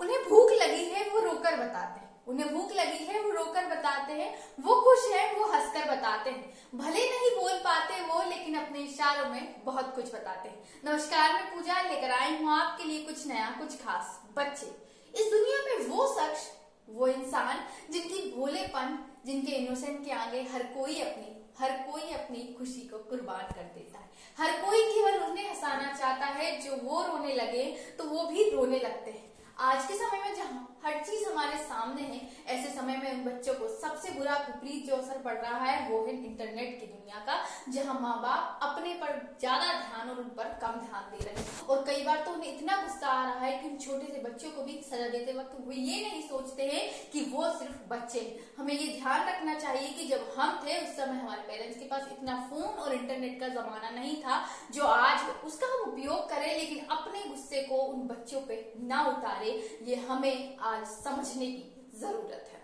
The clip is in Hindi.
उन्हें भूख लगी है, वो रोकर बताते हैं। उन्हें भूख लगी है, वो रोकर बताते हैं। वो खुश है, वो हंसकर बताते हैं। भले नहीं बोल पाते वो, लेकिन अपने इशारों में बहुत कुछ बताते हैं। नमस्कार, मैं पूजा लेकर आई हूँ आपके लिए कुछ नया, कुछ खास। बच्चे, इस दुनिया में वो शख्स, वो इंसान जिनकी भोलेपन, जिनके इनोसेंट के आगे हर कोई अपनी, हर कोई अपनी खुशी को कुर्बान कर देता है। हर कोई केवल उन्हें हंसाना चाहता है, जो वो रोने लगे तो वो भी रोने लगते हैं। आज के समय में जहाँ हर चीज़ हमारे सामने है, ऐसे समय में उन बच्चों को सबसे बुरा विपरीत जो असर पड़ रहा है वो है इंटरनेट की दुनिया का, जहाँ माँ बाप अपने पर ज़्यादा ध्यान और उन पर कम ध्यान दे रहे हैं। और कई बार तो उन्हें इतना गुस्सा आ रहा है कि उन छोटे से बच्चों को भी सजा देते वक्त वो ये नहीं सोचते हैं कि वो सिर्फ़ बच्चे हैं। हमें ये ध्यान रखना चाहिए कि जब हम थे, उस समय हमारे पेरेंट्स के पास इतना फ़ोन और इंटरनेट का जमाना नहीं था जो आज उसका हम उपयोग करें, लेकिन अपने को उन बच्चों पे ना उतारे ये हमें आज समझने की ज़रूरत है।